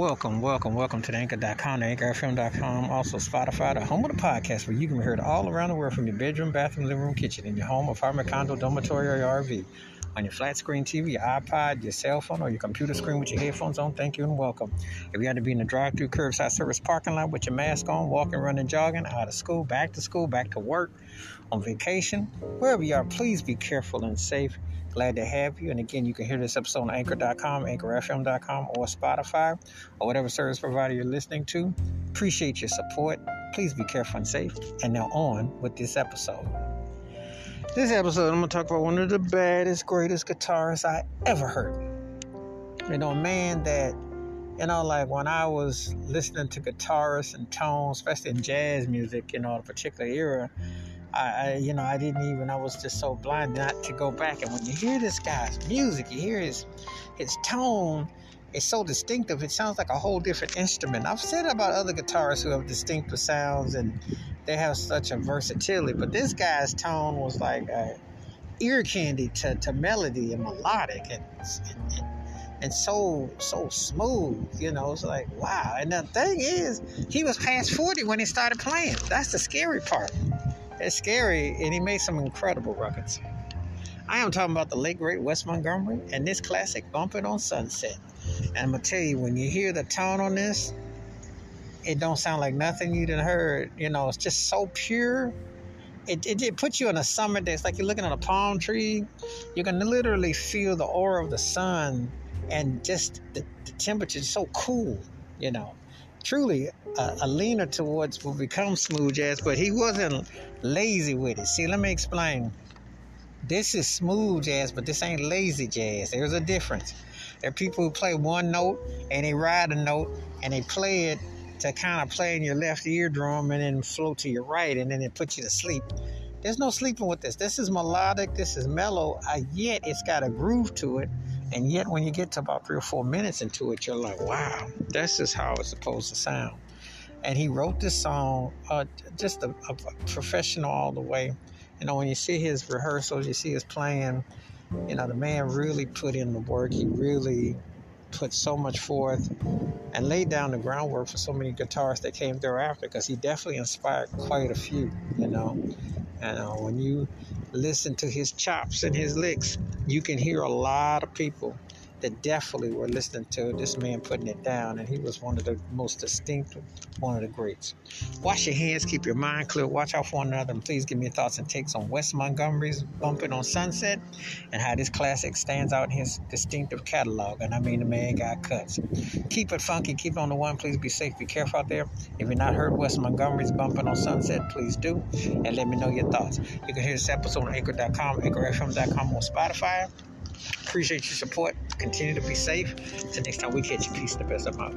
Welcome, welcome, welcome to the Anchor.com, the AnchorFM.com, also Spotify, the home of the podcast where you can be heard all around the world from your bedroom, bathroom, living room, kitchen, in your home, apartment, condo, dormitory, or your RV. On your flat screen TV, your iPod, your cell phone, or your computer screen with your headphones on, thank you and welcome. If you had to be in the drive through curbside service parking lot with your mask on, walking, running, jogging, out of school, back to school, back to work, on vacation, wherever you are, please be careful and safe. Glad to have you. And again, you can hear this episode on anchor.com, anchorfm.com, or Spotify, or whatever service provider you're listening to. Appreciate your support. Please be careful and safe. And now on with this episode. This episode, I'm going to talk about one of the baddest, greatest guitarists I ever heard. You know, a man that, you know, like when I was listening to guitarists and tones, especially in jazz music, you know, a particular era, I, I, you know, I didn't even. I was just so blind not to go back. And when you hear this guy's music, you hear his his tone. It's so distinctive. It sounds like a whole different instrument. I've said about other guitarists who have distinctive sounds and they have such a versatility, but this guy's tone was like ear candy to, to melody and melodic and, and, and so so smooth. You know, it's like wow. And the thing is, he was past forty when he started playing. That's the scary part. It's scary, and he made some incredible records. I am talking about the late great Wes Montgomery and this classic "Bumping on Sunset." And I'm gonna tell you, when you hear the tone on this, it don't sound like nothing you done heard. You know, it's just so pure. It, it, it puts you in a summer day. It's like you're looking at a palm tree. You can literally feel the aura of the sun and just the, the temperature is so cool, you know truly a, a, leaner towards will become smooth jazz, but he wasn't lazy with it. See, let me explain. This is smooth jazz, but this ain't lazy jazz. There's a difference. There are people who play one note and they ride a note and they play it to kind of play in your left eardrum and then flow to your right and then it puts you to sleep. There's no sleeping with this. This is melodic, this is mellow, uh, yet it's got a groove to it and yet, when you get to about three or four minutes into it, you're like, wow, that's just how it's supposed to sound. And he wrote this song, uh, just a, a, professional all the way. You know, when you see his rehearsals, you see his playing, you know, the man really put in the work. He really put so much forth and laid down the groundwork for so many guitarists that came thereafter because he definitely inspired quite a few, you know. And uh, when you listen to his chops and his licks, you can hear a lot of people that definitely were listening to this man putting it down, and he was one of the most distinctive, one of the greats. Wash your hands, keep your mind clear, watch out for one another, and please give me your thoughts and takes on Wes Montgomery's Bumping on Sunset and how this classic stands out in his distinctive catalog. And I mean, the man got cuts. Keep it funky, keep it on the one. Please be safe, be careful out there. If you've not heard Wes Montgomery's Bumping on Sunset, please do, and let me know your thoughts. You can hear this episode on anchor.com, anchorfm.com, on Spotify. Appreciate your support. Continue to be safe. Until next time we catch you. Peace. The best of luck.